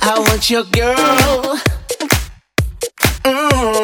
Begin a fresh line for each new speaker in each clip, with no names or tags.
I want your girl. Oh. Mm.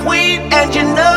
queen, and you know.